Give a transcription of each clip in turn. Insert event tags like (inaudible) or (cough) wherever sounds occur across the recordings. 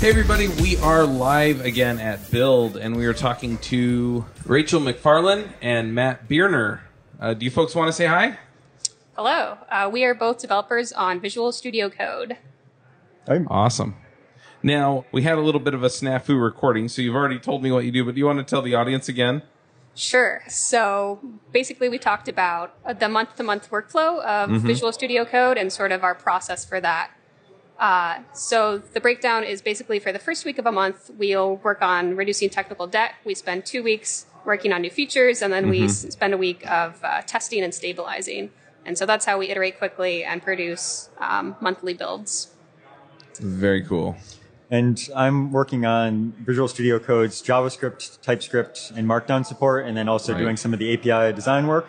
Hey everybody, we are live again at Build, and we are talking to Rachel MacFarlane and Matt Bierner. Uh, do you folks want to say hi? Hello. Uh, we are both developers on Visual Studio Code. Awesome. Now, we had a little bit of a snafu recording, so you've already told me what you do, but do you want to tell the audience again? Sure. So basically, we talked about uh, the month to month workflow of Visual Studio Code and sort of our process for that. Uh, so the breakdown is basically for the first week of a month, we'll work on reducing technical debt. We spend two weeks working on new features, and then we s- spend a week of uh, testing and stabilizing. And so that's how we iterate quickly and produce um, monthly builds. Very cool. And I'm working on Visual Studio Code's JavaScript, TypeScript, and Markdown support, and then also Right. doing some of the API design work.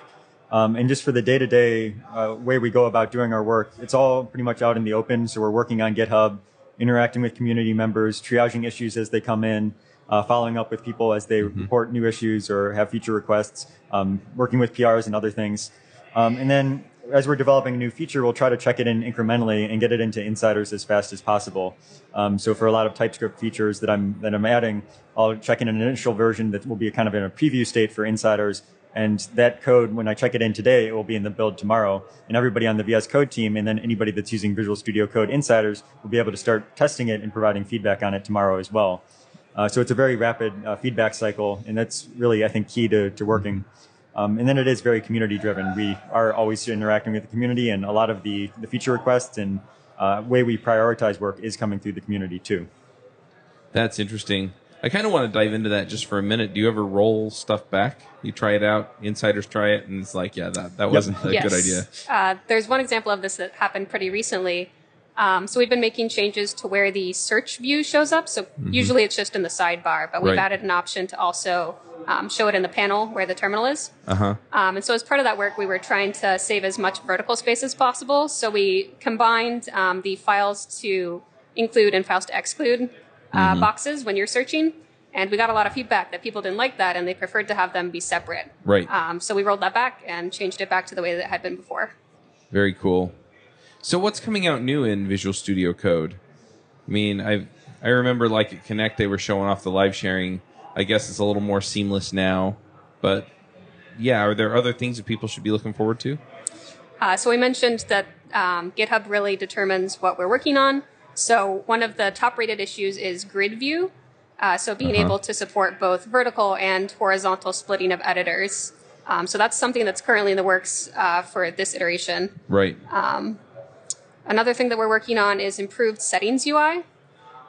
Um, and just for the day-to-day uh, way we go about doing our work, it's all pretty much out in the open. So we're working on GitHub, interacting with community members, triaging issues as they come in, uh, following up with people as they report new issues or have feature requests, um, working with PRs and other things. Um, and then as we're developing a new feature, we'll try to check it in incrementally and get it into insiders as fast as possible. Um, so for a lot of TypeScript features that I'm that I'm adding, I'll check in an initial version that will be kind of in a preview state for insiders. And that code, when I check it in today, it will be in the build tomorrow. And everybody on the VS Code team, and then anybody that's using Visual Studio Code insiders, will be able to start testing it and providing feedback on it tomorrow as well. Uh, so it's a very rapid uh, feedback cycle, and that's really, I think, key to, to working. Um, and then it is very community driven. We are always interacting with the community, and a lot of the, the feature requests and uh, way we prioritize work is coming through the community too. That's interesting. I kind of want to dive into that just for a minute. Do you ever roll stuff back? You try it out, insiders try it, and it's like, yeah, that, that wasn't a yes. good idea. Uh, there's one example of this that happened pretty recently. Um, so we've been making changes to where the search view shows up. So usually it's just in the sidebar, but we've Right. added an option to also um, show it in the panel where the terminal is. Uh huh. Um, and so as part of that work, we were trying to save as much vertical space as possible. So we combined um, the files to include and files to exclude uh, boxes when you're searching. And we got a lot of feedback that people didn't like that and they preferred to have them be separate. Right. Um, so we rolled that back and changed it back to the way that it had been before. Very cool. So what's coming out new in Visual Studio Code? I mean, I I remember like at Connect they were showing off the live sharing. I guess it's a little more seamless now, but yeah, are there other things that people should be looking forward to? Uh, so we mentioned that um, GitHub really determines what we're working on. So one of the top rated issues is grid view. Uh, so being Uh-huh. able to support both vertical and horizontal splitting of editors. Um, so that's something that's currently in the works uh, for this iteration. Right. Another thing that we're working on is improved settings UI.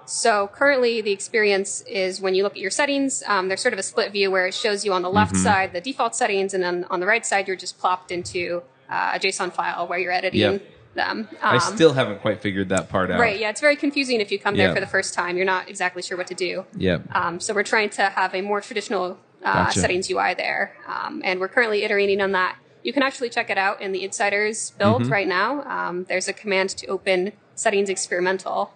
So currently, the experience is when you look at your settings, um, there's sort of a split view where it shows you on the left Mm-hmm. side the default settings, and then on the right side, you're just plopped into uh, a JSON file where you're editing Yep. Them. I Um, still haven't quite figured that part out. Right, yeah, it's very confusing if you come Yeah. there for the first time. You're not exactly sure what to do. Yeah. Um, so we're trying to have a more traditional uh, Gotcha. settings UI there, um, and we're currently iterating on that. You can actually check it out in the Insiders build Mm-hmm. right now. Um, there's a command to open settings experimental,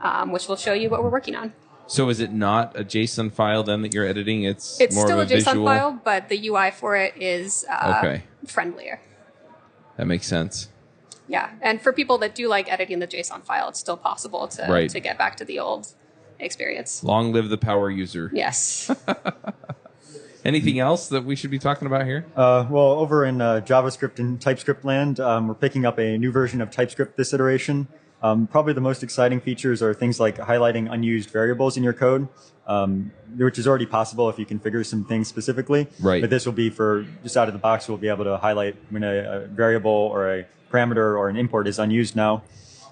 um, which will show you what we're working on. So is it not a JSON file then that you're editing? It's It's still a a JSON visual. file, but the UI for it is uh, Okay. friendlier. That makes sense. Yeah, and for people that do like editing the JSON file, it's still possible to Right. to get back to the old experience. Long live the power user. Yes. (laughs) Anything else that we should be talking about here? Uh, well, over in uh, JavaScript and TypeScript land, um, we're picking up a new version of TypeScript this iteration. Um, probably the most exciting features are things like highlighting unused variables in your code, um, which is already possible if you configure some things specifically. Right. But this will be for just out of the box, we'll be able to highlight when a, a variable or a parameter or an import is unused now.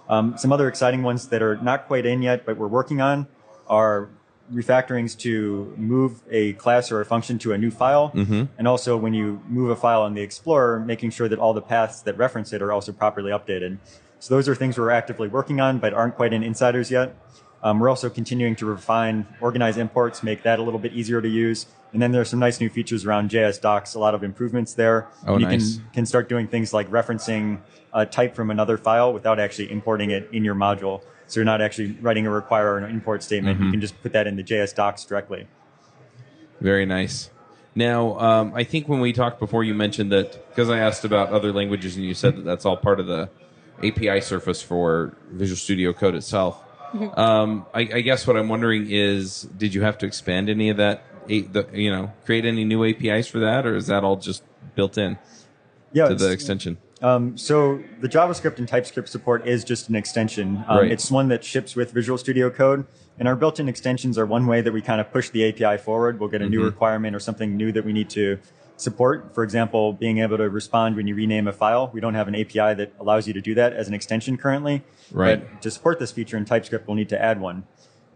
Um, some other exciting ones that are not quite in yet, but we're working on are refactorings to move a class or a function to a new file. And also when you move a file in the Explorer, making sure that all the paths that reference it are also properly updated. So those are things we're actively working on, but aren't quite in insiders yet. Um, we're also continuing to refine, organize imports, make that a little bit easier to use. And then there's some nice new features around JS docs, a lot of improvements there. Oh, you nice. can, can start doing things like referencing a type from another file without actually importing it in your module. So you're not actually writing a require or an import statement. Mm-hmm. You can just put that in the JS docs directly. Very nice. Now, um, I think when we talked before, you mentioned that because I asked about other languages, and you said that that's all part of the API surface for Visual Studio Code itself. Um, I, I guess what I'm wondering is, did you have to expand any of that? The, you know, create any new APIs for that, or is that all just built in Yeah, to the extension? Um, so the JavaScript and TypeScript support is just an extension. Um, Right. It's one that ships with Visual Studio Code, and our built-in extensions are one way that we kind of push the API forward. We'll get a new requirement or something new that we need to support. For example, being able to respond when you rename a file. We don't have an API that allows you to do that as an extension currently. Right. But to support this feature in TypeScript, we'll need to add one.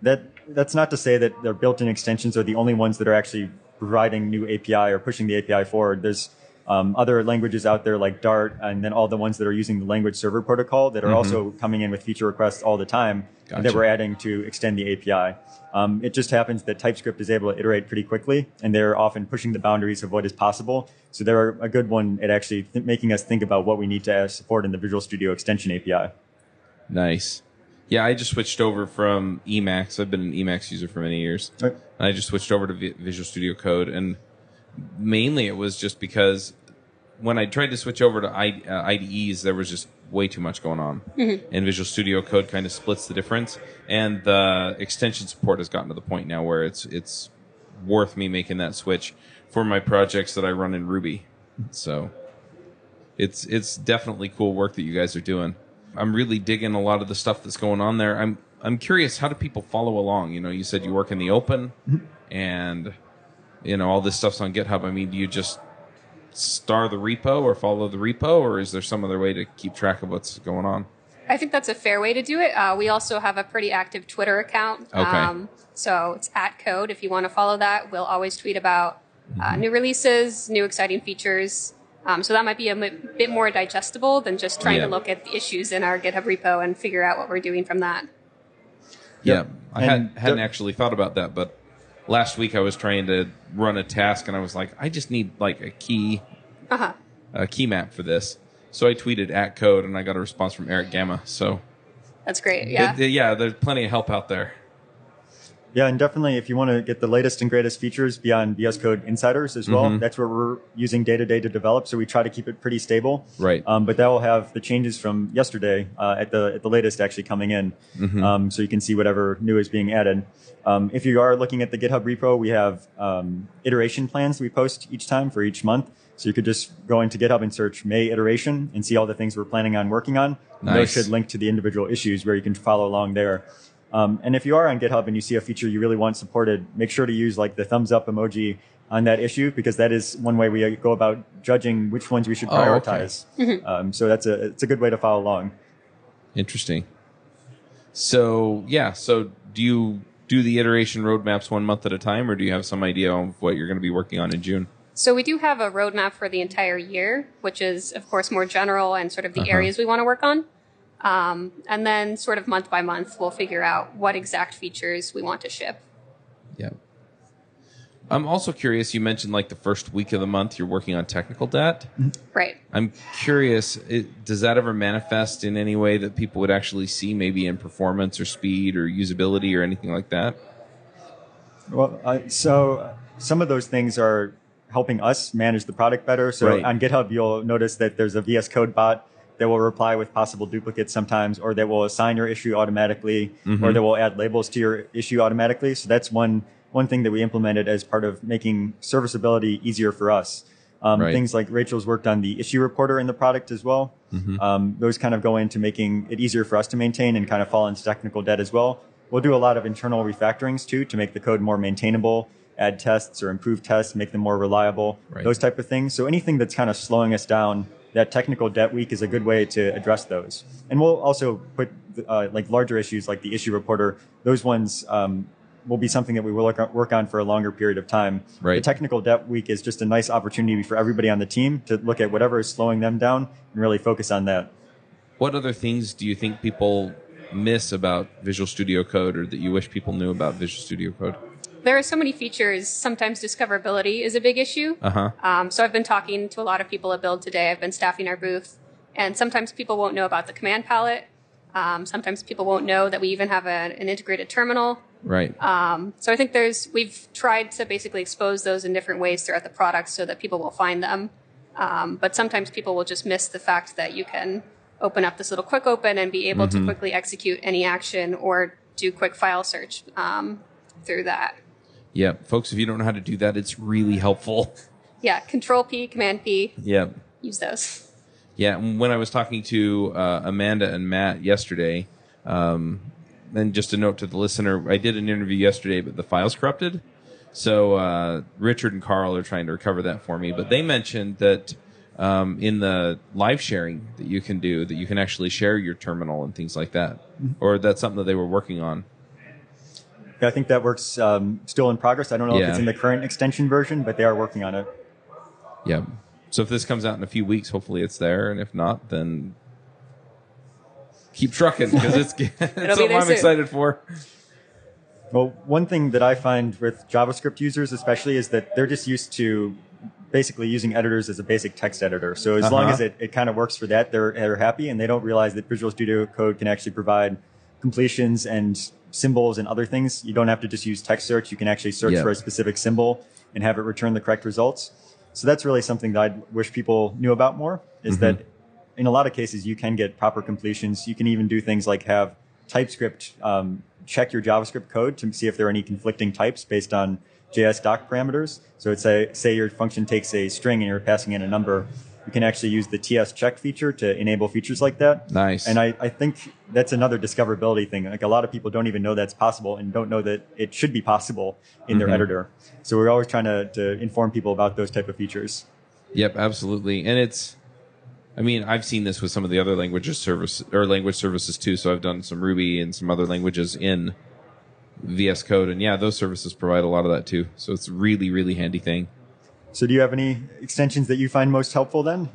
That that's not to say that their built-in extensions are the only ones that are actually providing new API or pushing the API forward. There's um, other languages out there like Dart, and then all the ones that are using the language server protocol that are also coming in with feature requests all the time Gotcha. that we're adding to extend the API. Um, it just happens that TypeScript is able to iterate pretty quickly, and they're often pushing the boundaries of what is possible. So they're a good one at actually th- making us think about what we need to support in the Visual Studio Extension API. Nice. Yeah, I just switched over from Emacs. I've been an Emacs user for many years. Right. And I just switched over to Vi- Visual Studio Code, and mainly it was just because when I tried to switch over to I, uh, IDEs, there was just way too much going on, mm-hmm. and Visual Studio Code kind of splits the difference. And the extension support has gotten to the point now where it's it's worth me making that switch for my projects that I run in Ruby. So it's it's definitely cool work that you guys are doing. I'm really digging a lot of the stuff that's going on there. I'm I'm curious how do people follow along? You know, you said you work in the open mm-hmm. and you know all this stuff's on GitHub. I mean, do you just star the repo or follow the repo or is there some other way to keep track of what's going on? I think that's a fair way to do it. Uh, we also have a pretty active Twitter account. Okay. so it's at code. If you want to follow that, we'll always tweet about uh, new releases, new exciting features. Um, so that might be a m- bit more digestible than just trying Yeah. to look at the issues in our GitHub repo and figure out what we're doing from that. Yeah, I had, And hadn't actually thought about that, but last week I was trying to run a task and I was like, I just need like a key, Uh-huh. a key map for this. So I tweeted at code and I got a response from Erich Gamma. So That's great. Yeah. it- yeah, there's plenty of help out there. Yeah, and definitely if you want to get the latest and greatest features beyond VS Code Insiders as well, that's what we're using day to day to develop. So we try to keep it pretty stable. Right. Um, but that will have the changes from yesterday uh, at the at the latest actually coming in, um, so you can see whatever new is being added. Um, if you are looking at the GitHub repo, we have um, iteration plans we post each time for each month. So you could just go into GitHub and search May iteration and see all the things we're planning on working on. And Those should link to the individual issues where you can follow along there. Um, and if you are on GitHub and you see a feature you really want supported, make sure to use like the thumbs up emoji on that issue because that is one way we uh, go about judging which ones we should Oh, okay. prioritize. um, so that's a it's a good way to follow along. Interesting. So yeah, so do you do the iteration roadmaps one month at a time, or do you have some idea of what you're going to be working on in June? So we do have a roadmap for the entire year, which is, of course, more general and sort of the Uh-huh. areas we want to work on. Um, and then, sort of month by month, we'll figure out what exact features we want to ship. Yeah. I'm also curious. You mentioned like the first week of the month you're working on technical debt. Right. I'm curious. It, does that ever manifest in any way that people would actually see, maybe in performance or speed or usability or anything like that? Well, uh, so some of those things are helping us manage the product better. So Right. on GitHub, you'll notice that there's a VS Code bot that will reply with possible duplicates sometimes, or that will assign your issue automatically, Mm-hmm. or that will add labels to your issue automatically. So that's one one thing that we implemented as part of making serviceability easier for us. Um, Right. Things like Rachel's worked on the issue reporter in the product as well. Mm-hmm. Um, those kind of go into making it easier for us to maintain and kind of fall into technical debt as well. We'll do a lot of internal refactorings too to make the code more maintainable, add tests or improve tests, make them more reliable, Right. those type of things. So anything that's kind of slowing us down, that technical debt week is a good way to address those. And we'll also put uh, like larger issues like the issue reporter. Those ones um, will be something that we will work on, for a longer period of time. Right. The technical debt week is just a nice opportunity for everybody on the team to look at whatever is slowing them down and really focus on that. What other things do you think people miss about Visual Studio Code or that you wish people knew about Visual Studio Code? There are so many features. Sometimes discoverability is a big issue. Uh huh. Um, so I've been talking to a lot of people at Build today. I've been staffing our booth, and sometimes people won't know about the command palette. Um, sometimes people won't know that we even have a, an integrated terminal. Right. Um, so I think there's we've tried to basically expose those in different ways throughout the product so that people will find them. Um, but sometimes people will just miss the fact that you can open up this little quick open and be able to quickly execute any action or do quick file search um, through that. Yeah, folks, if you don't know how to do that, it's really helpful. (laughs) Yeah, Control P, Command P, yeah. use those. Yeah, and when I was talking to uh, Amanda and Matt yesterday, um, and just a note to the listener, I did an interview yesterday, but the file's corrupted. So uh, Richard and Carl are trying to recover that for me. But they mentioned that um, in the live sharing that you can do, that you can actually share your terminal and things like that, or that's something that they were working on. Yeah, I think that works um, still in progress. I don't know if it's in the current extension version, but they are working on it. Yeah. So if this comes out in a few weeks, hopefully it's there, and if not, then keep trucking because it's, (laughs) it's be something there I'm soon. excited for. Well, one thing that I find with JavaScript users, especially, is that they're just used to basically using editors as a basic text editor. So as long Uh-huh. as it, it kind of works for that, they're, they're happy and they don't realize that Visual Studio Code can actually provide completions and symbols and other things. You don't have to just use text search. You can actually search Yeah. for a specific symbol and have it return the correct results. So that's really something that I wish people knew about more is Mm-hmm. that in a lot of cases you can get proper completions. You can even do things like have TypeScript um, check your JavaScript code to see if there are any conflicting types based on JS doc parameters. So it's a, say your function takes a string and you're passing in a number. You can actually use the TS check feature to enable features like that. Nice. And I, I think that's another discoverability thing. Like a lot of people don't even know that's possible and don't know that it should be possible in their mm-hmm. editor. So we're always trying to, to inform people about those type of features. Yep, absolutely. And it's, I mean, I've seen this with some of the other languages service or language services too. So I've done some Ruby and some other languages in VS Code, and yeah, those services provide a lot of that too. So it's a really, really handy thing. So do you have any extensions that you find most helpful then?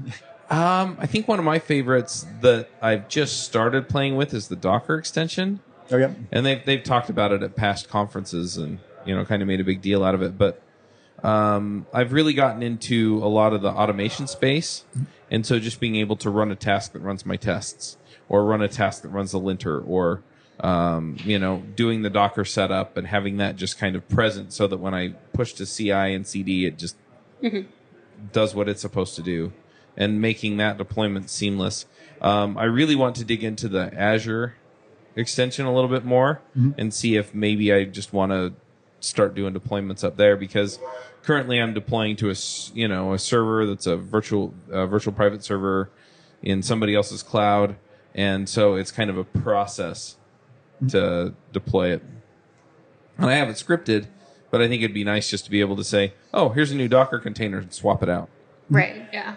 Um, I think one of my favorites that I've just started playing with is the Docker extension. Oh yeah. and they've they've talked about it at past conferences and you know kind of made a big deal out of it but um, i've really gotten into a lot of the automation space and so just being able to run a task that runs my tests or run a task that runs the linter or um, you know doing the docker setup and having that just kind of present so that when i push to ci and cd it just does what it's supposed to do and making that deployment seamless. Um, i really want to dig into the azure extension a little bit more and see if maybe I just want to start doing deployments up there because currently I'm deploying to a you know a server that's a virtual uh, virtual private server in somebody else's cloud. And so it's kind of a process to deploy it. And I have it scripted but I think it'd be nice just to be able to say oh here's a new Docker container and swap it out Right. Yeah.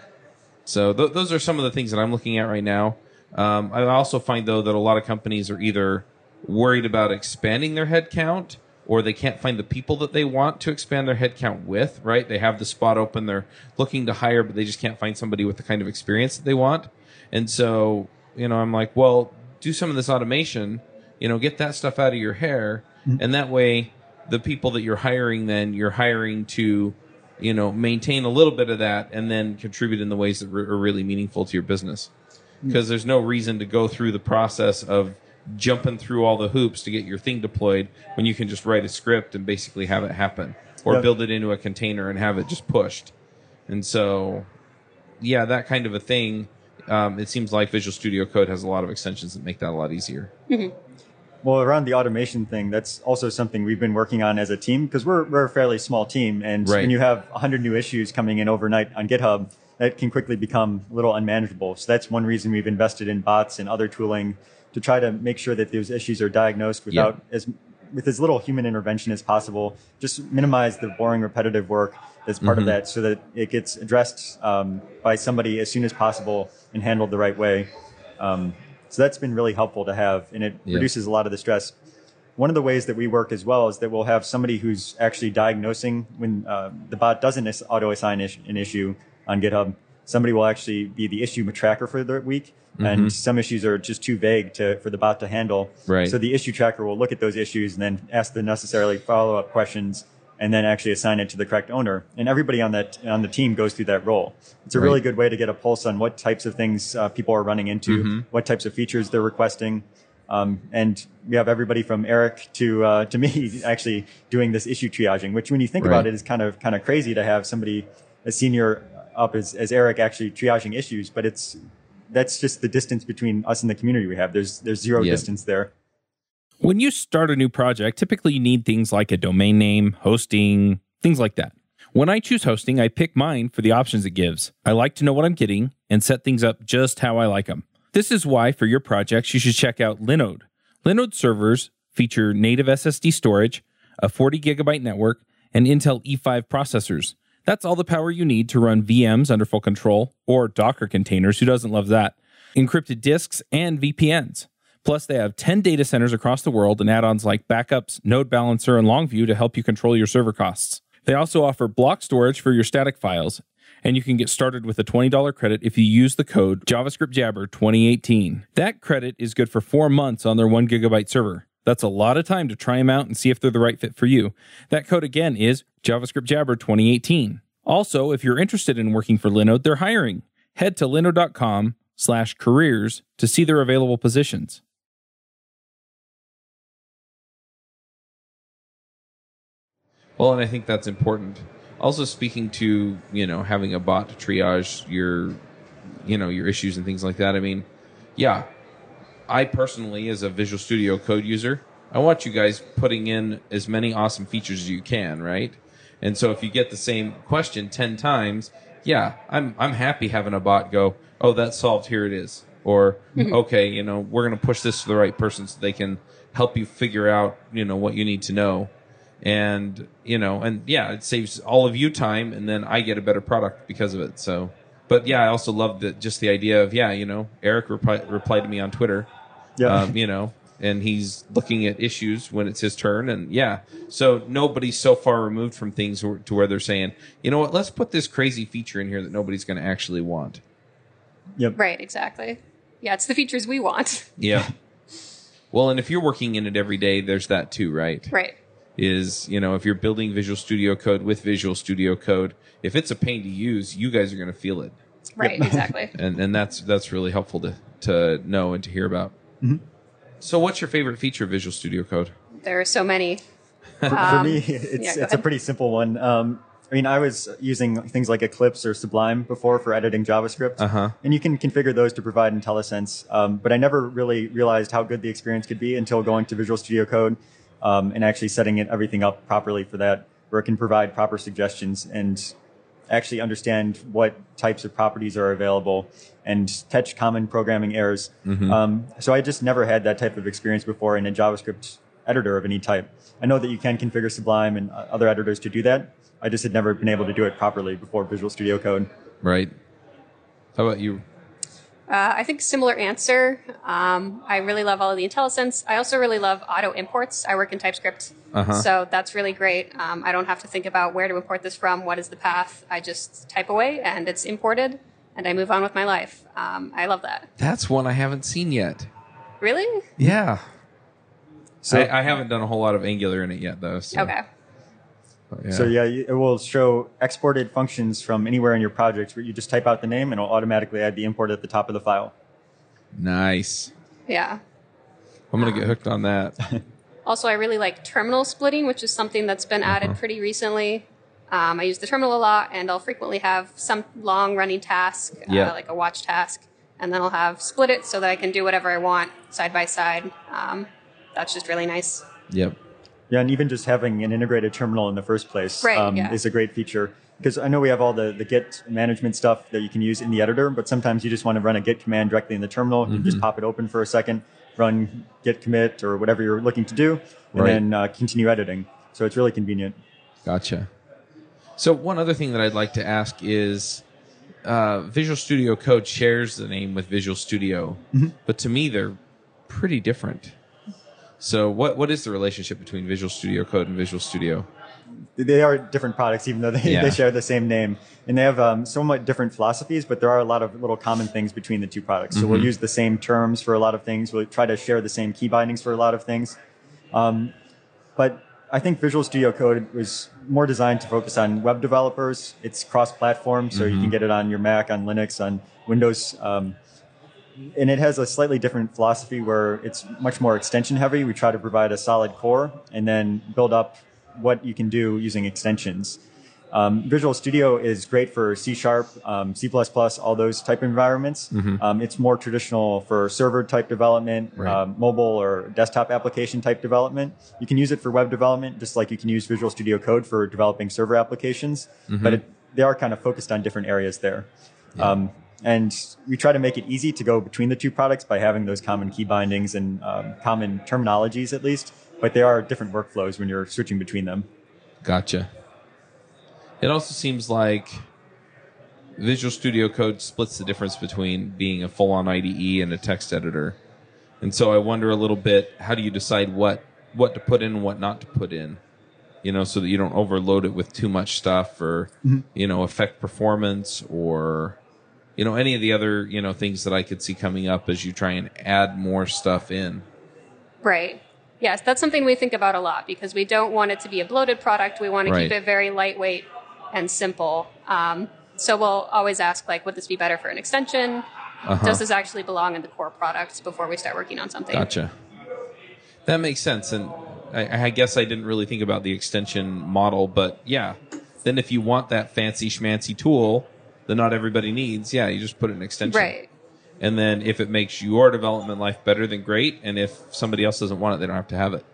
so th- those are some of the things that I'm looking at right now. Um, I also find though that a lot of companies are either worried about expanding their headcount or they can't find the people that they want to expand their headcount with. Right? They have the spot open, they're looking to hire, but they just can't find somebody with the kind of experience that they want. And so, you know, I'm like, well, do some of this automation. You know, get that stuff out of your hair, and that way, the people that you're hiring, then you're hiring to you know, maintain a little bit of that and then contribute in the ways that re- are really meaningful to your business. Because there's no reason to go through the process of jumping through all the hoops to get your thing deployed when you can just write a script and basically have it happen or Yeah. build it into a container and have it just pushed. And so, yeah, that kind of a thing. Um, it seems like Visual Studio Code has a lot of extensions that make that a lot easier. Well, around the automation thing, that's also something we've been working on as a team because we're, we're a fairly small team. And Right. when you have 100 new issues coming in overnight on GitHub, that can quickly become a little unmanageable. So that's one reason we've invested in bots and other tooling to try to make sure that those issues are diagnosed without as with as little human intervention as possible. Just minimize the boring, repetitive work that's part of that, so that it gets addressed um, by somebody as soon as possible and handled the right way. Um, so that's been really helpful to have, and it Yeah. reduces a lot of the stress. One of the ways that we work as well is that we'll have somebody who's actually diagnosing when uh, the bot doesn't auto assign is- an issue on GitHub. somebody will actually be the issue tracker for the week. And some issues are just too vague to, for the bot to handle. Right. So the issue tracker will look at those issues and then ask the necessarily follow up questions and then actually assign it to the correct owner. And everybody on that on the team goes through that role. It's a really good way to get a pulse on what types of things uh, people are running into, Mm-hmm. what types of features they're requesting. Um, and we have everybody from Erich to uh, to me (laughs) actually doing this issue triaging, which when you think Right. about it is kind of kind of crazy to have somebody as senior up as, as Erich actually triaging issues, but it's that's just the distance between us and the community we have. There's there's zero distance there. When you start a new project, typically you need things like a domain name, hosting, things like that. When I choose hosting, I pick mine for the options it gives. I like to know what I'm getting and set things up just how I like them. This is why for your projects, you should check out Linode. Linode servers feature native SSD storage, a 40 gigabyte network, and Intel E5 processors. That's all the power you need to run VMs under full control or Docker containers. Who doesn't love that? Encrypted disks and VPNs. Plus, they have 10 data centers across the world and add ons like backups, Node Balancer, and Longview to help you control your server costs. They also offer block storage for your static files, and you can get started with a $20 credit if you use the code JavaScriptJabber2018. That credit is good for four months on their one gigabyte server. That's a lot of time to try them out and see if they're the right fit for you. That code again is JavaScriptJabber2018. Also, if you're interested in working for Linode, they're hiring. Head to linode.com slash careers to see their available positions. Well, and I think that's important. Also, speaking to you know having a bot to triage your, you know, your issues and things like that. I mean, yeah, I personally, as a Visual Studio Code user, I want you guys putting in as many awesome features as you can, right? And so if you get the same question ten times, yeah, I'm I'm happy having a bot go, oh, that's solved. Here it is. Or mm-hmm. okay, you know, we're gonna push this to the right person so they can help you figure out, you know, what you need to know and you know and yeah it saves all of you time and then i get a better product because of it so but yeah i also love the just the idea of yeah you know erich repli- replied to me on twitter Yeah. um, you know and he's looking at issues when it's his turn and yeah so nobody's so far removed from things to where they're saying you know what let's put this crazy feature in here that nobody's going to actually want yep. Right, exactly. Yeah, it's the features we want. yeah well and if you're working in it every day there's that too right Right. Is you know if you're building Visual Studio Code with Visual Studio Code, if it's a pain to use, you guys are going to feel it, Right, exactly. (laughs) and and that's that's really helpful to to know and to hear about. So, what's your favorite feature of Visual Studio Code? There are so many. (laughs) For Um, me, it's yeah, go it's a pretty simple one. Um, I mean, I was using things like Eclipse or Sublime before for editing JavaScript, Uh-huh. and you can configure those to provide IntelliSense. Um, but I never really realized how good the experience could be until going to Visual Studio Code um, and actually setting it everything up properly for that, where it can provide proper suggestions and actually understand what types of properties are available and catch common programming errors. Um, so I just never had that type of experience before in a JavaScript editor of any type. I know that you can configure Sublime and uh, other editors to do that. I just had never been able to do it properly before Visual Studio Code. Right. How about you? Uh, I think similar answer. Um, I really love all of the IntelliSense. I also really love auto imports. I work in TypeScript, Uh-huh. so that's really great. Um, I don't have to think about where to import this from, what is the path. I just type away and it's imported, and I move on with my life. Um, I love that. That's one I haven't seen yet. Really? Yeah. So, I, I haven't done a whole lot of Angular in it yet, though. So, Okay. Yeah. so yeah, it will show exported functions from anywhere in your project where you just type out the name and it'll automatically add the import at the top of the file. nice. Yeah. I'm gonna get hooked on that. (laughs) Also, I really like terminal splitting, which is something that's been added pretty recently. Um, I use the terminal a lot, and I'll frequently have some long running task, Yeah. uh, like a watch task, and then I'll have split it so that I can do whatever I want side by side. Um, that's just really nice. yep. Yeah, and even just having an integrated terminal in the first place Right, um, yeah. is a great feature. Because I know we have all the, the Git management stuff that you can use in the editor, but sometimes you just want to run a Git command directly in the terminal. You Mm-hmm. just pop it open for a second, run Git commit or whatever you're looking to do, and Right. then uh, continue editing. So it's really convenient. Gotcha. So one other thing that I'd like to ask is, uh, Visual Studio Code shares the name with Visual Studio, but to me they're pretty different. So what what is the relationship between Visual Studio Code and Visual Studio? they are different products, even though they, (laughs) Yeah. they share the same name, and they have um, somewhat different philosophies. But there are a lot of little common things between the two products. So Mm-hmm. we'll use the same terms for a lot of things. We'll try to share the same key bindings for a lot of things. Um, but I think Visual Studio Code was more designed to focus on web developers. It's cross-platform, so you Mm-hmm. can get it on your Mac, on Linux, on Windows. Um, and it has a slightly different philosophy where it's much more extension heavy. We try to provide a solid core and then build up what you can do using extensions. Um, Visual Studio is great for C Sharp, um, C++, all those type environments. Um, it's more traditional for server type development, Right. um, mobile or desktop application type development. You can use it for web development, just like you can use Visual Studio Code for developing server applications. But it, they are kind of focused on different areas there. Um, and we try to make it easy to go between the two products by having those common key bindings and um, common terminologies at least. But there are different workflows when you're switching between them. Gotcha. It also seems like Visual Studio Code splits the difference between being a full on IDE and a text editor. And so I wonder a little bit how do you decide what what to put in and what not to put in? You know, so that you don't overload it with too much stuff or you know, affect performance or you know, any of the other, you know, things that I could see coming up as you try and add more stuff in. Right. Yes, that's something we think about a lot because we don't want it to be a bloated product. We want to keep it very lightweight and simple. Um, so we'll always ask, like, would this be better for an extension? Uh-huh. Does this actually belong in the core product before we start working on something? Gotcha. That makes sense, and I, I guess I didn't really think about the extension model, but yeah. Then if you want that fancy schmancy tool that not everybody needs, yeah, you just put it in extension. Right. And then if it makes your development life better, then great. And if somebody else doesn't want it, they don't have to have it.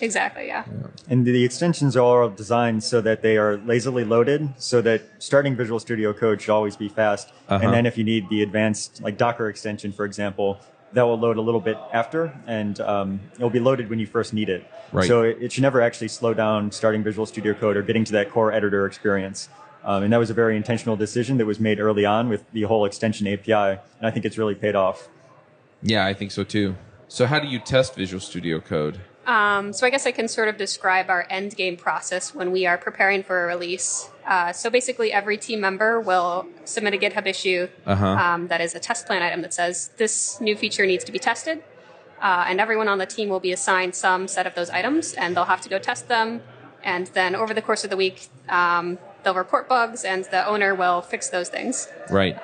Exactly. Yeah. And the extensions are all designed so that they are lazily loaded, so that starting Visual Studio Code should always be fast. Uh-huh. And then if you need the advanced, like Docker extension, for example, that will load a little bit after, and um, it'll be loaded when you first need it. Right. So it, it should never actually slow down starting Visual Studio Code or getting to that core editor experience. Um, and that was a very intentional decision that was made early on with the whole extension API, and I think it's really paid off. Yeah, I think so too. So how do you test Visual Studio Code? Um, so I guess I can sort of describe our end game process when we are preparing for a release. Uh, so basically, every team member will submit a GitHub issue Uh-huh. um, that is a test plan item that says this new feature needs to be tested, uh, and everyone on the team will be assigned some set of those items, and they'll have to go test them. And then over the course of the week, um, they'll report bugs, and the owner will fix those things. Right.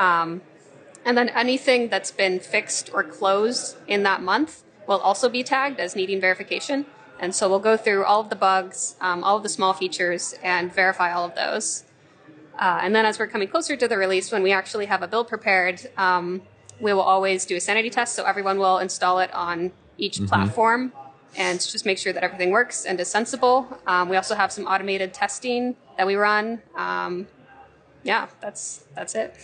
And then anything that's been fixed or closed in that month will also be tagged as needing verification. And so we'll go through all of the bugs, um, all of the small features, and verify all of those. Uh, and then as we're coming closer to the release, when we actually have a build prepared, um, we will always do a sanity test. So everyone will install it on each platform and just make sure that everything works and is sensible. Um, we also have some automated testing that we run. Um, yeah, that's that's it.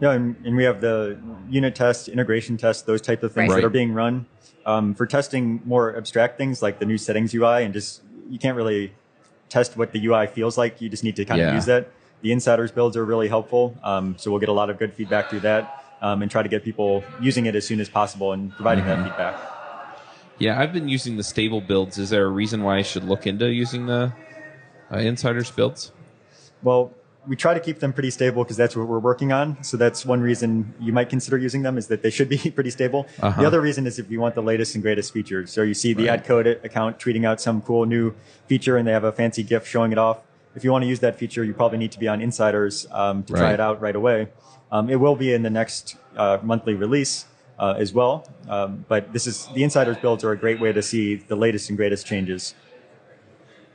Yeah, and, and we have the unit test, integration test, those type of things Right. that are being run um, for testing more abstract things like the new settings UI, and just you can't really test what the UI feels like. You just need to kind Yeah. of use that. The insiders builds are really helpful, um, so we'll get a lot of good feedback through that, um, and try to get people using it as soon as possible and providing Mm-hmm. that feedback. yeah, I've been using the stable builds. Is there a reason why I should look into using the uh, insiders builds? Well, we try to keep them pretty stable because that's what we're working on. So that's one reason you might consider using them is that they should be (laughs) pretty stable. Uh-huh. The other reason is if you want the latest and greatest features. So you see the Right. ad code account tweeting out some cool new feature and they have a fancy GIF showing it off. If you want to use that feature, you probably need to be on Insiders um, to try it out right away. Um, it will be in the next uh, monthly release uh, as well. Um, but this is the Insiders builds are a great way to see the latest and greatest changes.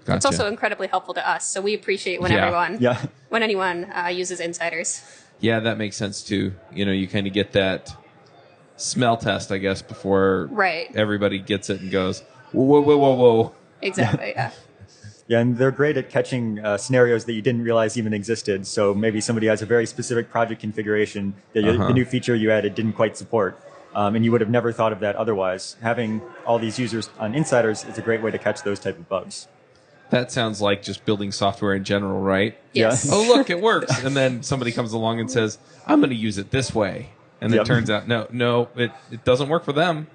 Gotcha. It's also incredibly helpful to us. So we appreciate when Yeah. everyone, Yeah. (laughs) when anyone uh, uses insiders. Yeah, that makes sense too. You know, you kind of get that smell test, I guess, before Right. everybody gets it and goes, whoa, whoa, whoa, whoa. Exactly. Yeah. (laughs) Yeah, and they're great at catching uh, scenarios that you didn't realize even existed. So maybe somebody has a very specific project configuration that Uh-huh. the new feature you added didn't quite support. Um, and you would have never thought of that otherwise. Having all these users on Insiders is a great way to catch those type of bugs. That sounds like just building software in general, right? Yes. Yeah. oh, look, it (laughs) works. And then somebody comes along and says, I'm going to use it this way. And Yep. it turns out, no, no, it, it doesn't work for them.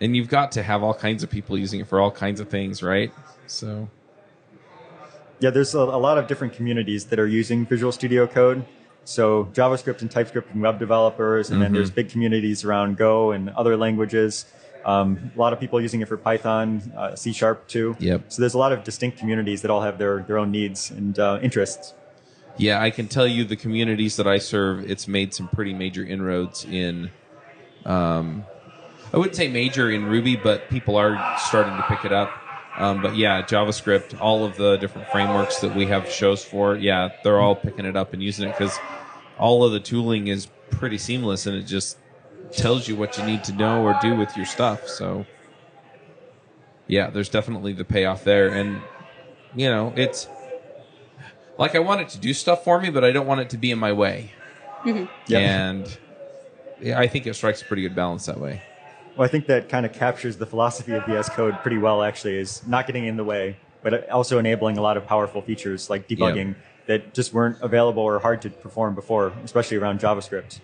and you've got to have all kinds of people using it for all kinds of things, right? So Yeah, there's a, a lot of different communities that are using Visual Studio Code. So JavaScript and TypeScript and web developers, and then there's mm-hmm. big communities around Go and other languages. Um, a lot of people using it for Python, uh, C Sharp too. Yep. So there's a lot of distinct communities that all have their, their own needs and uh, interests. Yeah, I can tell you the communities that I serve, it's made some pretty major inroads in. Um, I wouldn't say major in Ruby, but people are starting to pick it up. Um, but yeah, JavaScript, all of the different frameworks that we have shows for, yeah, they're all picking it up and using it because all of the tooling is pretty seamless and it just tells you what you need to know or do with your stuff. So yeah, there's definitely the payoff there. And, you know, it's like I want it to do stuff for me, but I don't want it to be in my way. Mm-hmm. Yeah. And yeah, I think it strikes a pretty good balance that way. Well, I think that kind of captures the philosophy of VS Code pretty well, actually, is not getting in the way, but also enabling a lot of powerful features like debugging that just weren't available or hard to perform before, especially around JavaScript.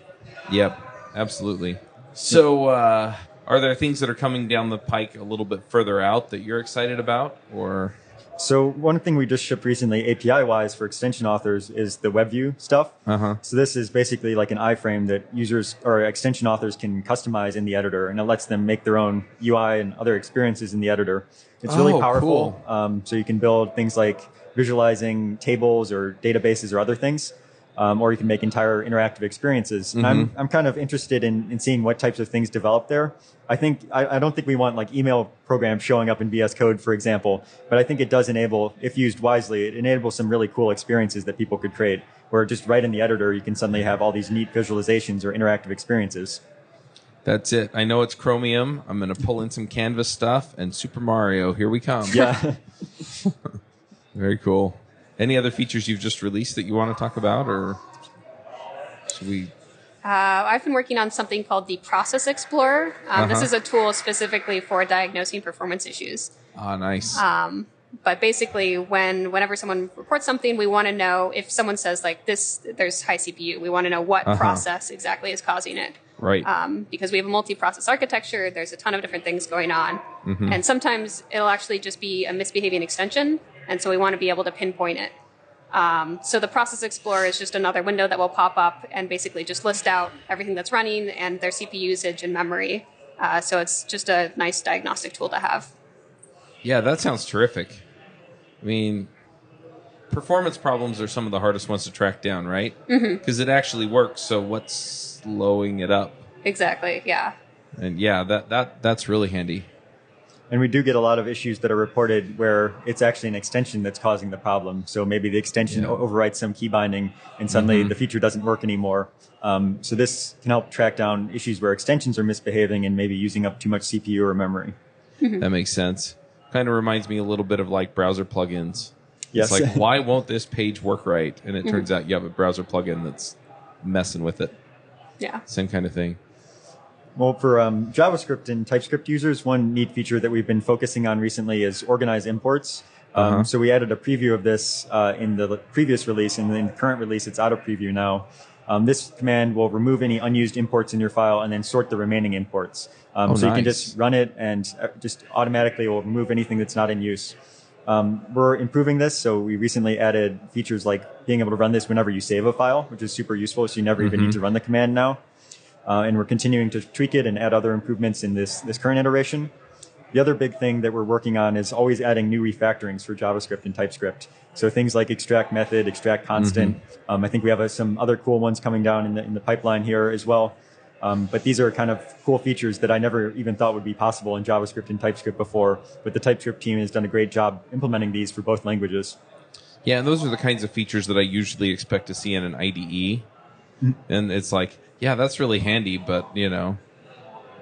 Yep, absolutely. So, uh, are there things that are coming down the pike a little bit further out that you're excited about, or So one thing we just shipped recently, API wise, for extension authors is the WebView stuff. Uh-huh. So this is basically like an iframe that users or extension authors can customize in the editor, and it lets them make their own UI and other experiences in the editor. It's really Oh, powerful. cool. Um, so you can build things like visualizing tables or databases or other things. Um, or you can make entire interactive experiences. And I'm, I'm kind of interested in, in seeing what types of things develop there. I think I, I don't think we want like email programs showing up in VS Code, for example, but I think it does enable, if used wisely, it enables some really cool experiences that people could create. Where just right in the editor, you can suddenly have all these neat visualizations or interactive experiences. that's it? I know it's Chromium. I'm going to pull in some Canvas stuff and Super Mario. Here we come. Yeah. (laughs) (laughs) Very cool. Any other features you've just released that you want to talk about, or should we? Uh, I've been working on something called the Process Explorer. Um, This Uh-huh. is a tool specifically for diagnosing performance issues. Ah, nice. But basically, when whenever someone reports something, we want to know if someone says like this, there's high CPU. We want to know what Uh-huh. process exactly is causing it. right. um, because we have a multi-process architecture. There's a ton of different things going on, Mm-hmm. and sometimes it'll actually just be a misbehaving extension, and so we want to be able to pinpoint it. Um, so the Process Explorer is just another window that will pop up and basically just list out everything that's running and their CPU usage and memory. Uh, so it's just a nice diagnostic tool to have. Yeah, that sounds terrific. I mean, performance problems are some of the hardest ones to track down, right? Because it actually works. So what's slowing it up? Exactly. Yeah. And yeah, that that that's really handy. And we do get a lot of issues that are reported where it's actually an extension that's causing the problem. So maybe the extension Yeah. o- overwrites some key binding and suddenly mm-hmm. the feature doesn't work anymore. Um, so this can help track down issues where extensions are misbehaving and maybe using up too much CPU or memory. Mm-hmm. That makes sense. Kind of reminds me a little bit of like browser plugins. Yes. It's like, (laughs) why won't this page work right? And it mm-hmm. turns out you have a browser plugin that's messing with it. Yeah. Same kind of thing. Well, for um, JavaScript and TypeScript users, one neat feature that we've been focusing on recently is organize imports. Um, Uh-huh. So we added a preview of this uh, in the previous release, and in the current release, it's out of preview now. Um, this command will remove any unused imports in your file and then sort the remaining imports. Um, Oh, so you can just run it and uh, just automatically will remove anything that's not in use. Um, we're improving this, so we recently added features like being able to run this whenever you save a file, which is super useful. So you never even need to run the command now. Uh, and we're continuing to tweak it and add other improvements in this this current iteration. The other big thing that we're working on is always adding new refactorings for JavaScript and TypeScript. So things like extract method, extract constant. Um, I think we have uh, some other cool ones coming down in the in the pipeline here as well. Um, but these are kind of cool features that I never even thought would be possible in JavaScript and TypeScript before. But the TypeScript team has done a great job implementing these for both languages. Yeah, and those are the kinds of features that I usually expect to see in an IDE. And it's like, yeah, that's really handy, but you know,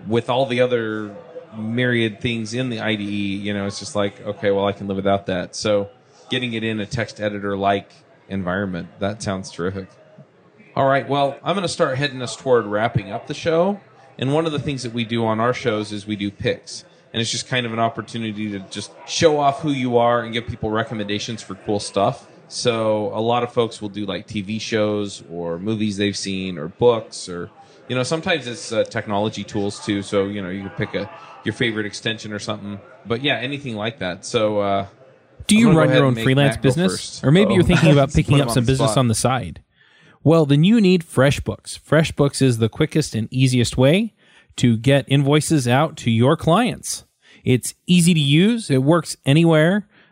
with all the other myriad things in the IDE, you know, it's just like, okay, well, I can live without that. So, getting it in a text editor like environment, that sounds terrific. All right, well, I'm going to start heading us toward wrapping up the show. And one of the things that we do on our shows is we do picks. And it's just kind of an opportunity to just show off who you are and give people recommendations for cool stuff. So a lot of folks will do like TV shows or movies they've seen or books or you know, sometimes it's uh, technology tools too. So you know, you can pick a your favorite extension or something. But yeah, anything like that. So uh, Do you run your own freelance business? Or maybe Uh-oh. you're thinking about (laughs) picking up some business spot. on the side. Well, then you need FreshBooks. FreshBooks is the quickest and easiest way to get invoices out to your clients. It's easy to use, it works anywhere,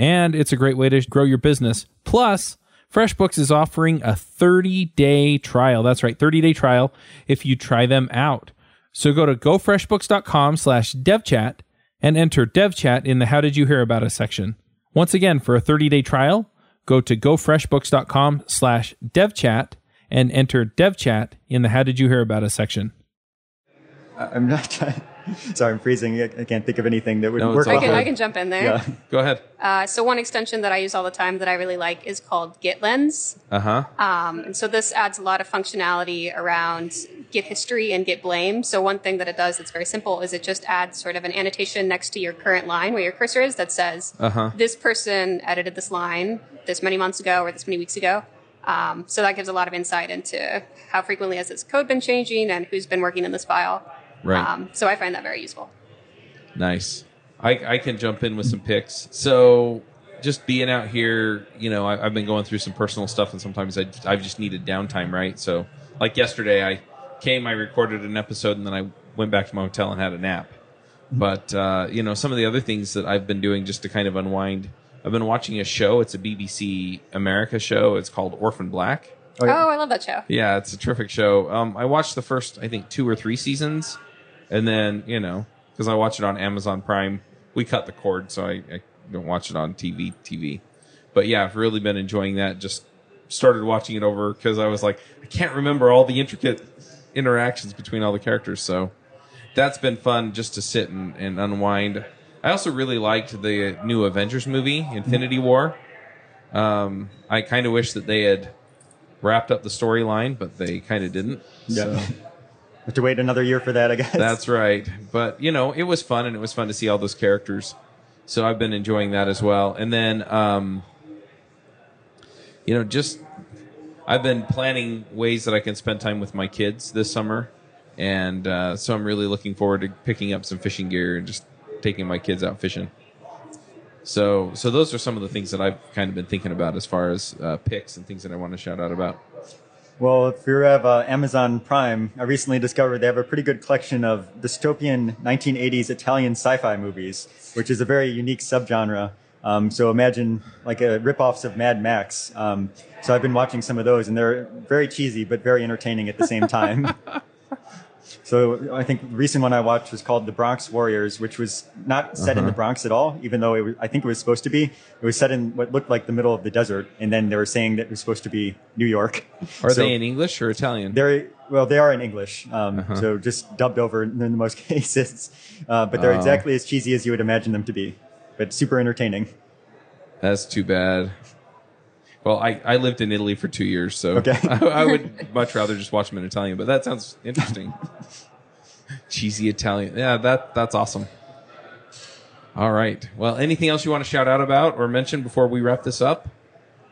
And it's a great way to grow your business. Plus, FreshBooks is offering a 30 day trial. That's right, 30 day trial if you try them out. So go to gofreshbooks.com slash devchat and enter devchat in the how did you hear about us section. Once again, for a 30 day trial, go to gofreshbooks.com slash devchat and enter devchat in the how did you hear about us section. I'm not trying. (laughs) Sorry, I'm freezing. I I can't think of anything that would No, it's work. I can, I can jump in there. Yeah. Go ahead. Uh, so one extension that I use all the time that I really like is called GitLens. Uh huh. Um, and so this adds a lot of functionality around Git history and Git blame. So one thing that it does that's very simple is it just adds sort of an annotation next to your current line where your cursor is that says Uh-huh. this person edited this line this many months ago or this many weeks ago. Um, so that gives a lot of insight into how frequently has this code been changing and who's been working in this file. Right. Um, so I find that very useful. Nice. I, I can jump in with some picks. So, just being out here, you know, I, I've been going through some personal stuff, and sometimes I, I've just needed downtime, right? So, like yesterday, I came, I recorded an episode, and then I went back to my hotel and had a nap. But, uh, you know, some of the other things that I've been doing just to kind of unwind, I've been watching a show. It's a BBC America show. It's called Orphan Black. Oh, Oh. I love that show. Yeah, it's a terrific show. Um, I watched the first, I think, two or three seasons, and then you know, because I watch it on Amazon Prime, we cut the cord, so I, I don't watch it on TV. TV, but yeah, I've really been enjoying that. Just started watching it over because I was like, I can't remember all the intricate interactions between all the characters, so that's been fun just to sit and, and unwind. I also really liked the new Avengers movie, Infinity War. Um, I kind of wish that they had wrapped up the storyline, but they kind of didn't. Yeah. So Have to wait another year for that, I guess. that's right. But you know, it was fun, and it was fun to see all those characters. So I've been enjoying that as well. And then, um, you know, just I've been planning ways that I can spend time with my kids this summer, and uh, so I'm really looking forward to picking up some fishing gear and just taking my kids out fishing. So, so those are some of the things that I've kind of been thinking about as far as uh, picks and things that I want to shout out about. Well, if you have uh, Amazon Prime, I recently discovered they have a pretty good collection of dystopian 1980s Italian sci-fi movies, which is a very unique subgenre. Um, so imagine like a ripoffs of Mad Max. Um, so I've been watching some of those, and they're very cheesy but very entertaining at the same time. (laughs) so I think the recent one I watched was called The Bronx Warriors, which was not set in the Bronx at all, even though it was, I think it was supposed to be. It was set in what looked like the middle of the desert, and then they were saying that it was supposed to be New York. Are (laughs) So- they in English or Italian? they're well, they are in English, um, Uh-huh. so just dubbed over in, in most (laughs) cases. Uh, but they're Oh. exactly as cheesy as you would imagine them to be, but super entertaining. That's too bad. Well, I, I lived in Italy for two years, so Okay. (laughs) I, I would much rather just watch them in Italian. But that sounds interesting. (laughs) Cheesy Italian, yeah, that that's awesome. All right. Well, anything else you want to shout out about or mention before we wrap this up?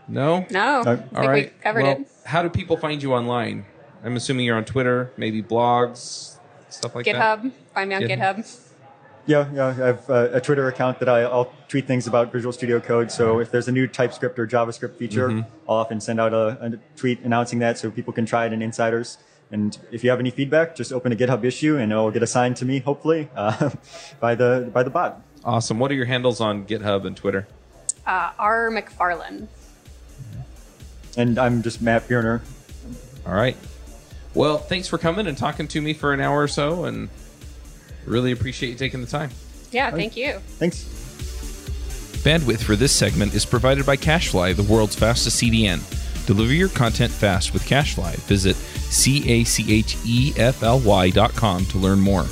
No. No, I think All right. we covered well, it. How do people find you online? I'm assuming you're on Twitter, maybe blogs, stuff like that. GitHub. Find me on GitHub. GitHub. Yeah, yeah. I have uh, a Twitter account that I, I'll tweet things about Visual Studio Code. So if there's a new TypeScript or JavaScript feature, Mm-hmm. I'll often send out a, a tweet announcing that so people can try it in insiders. And if you have any feedback, just open a GitHub issue and it'll get assigned to me, hopefully, (laughs) uh, by the by the bot. Awesome. What are your handles on GitHub and Twitter? Uh, R. MacFarlane. And I'm just Matt Bierner. All right. Well, thanks for coming and talking to me for an hour or so, and really appreciate you taking the time. Yeah, thank you. Thanks. Bandwidth for this segment is provided by CacheFly, the world's fastest CDN. Deliver your content fast with CacheFly. Visit C A C H E F L Y dot com to learn more.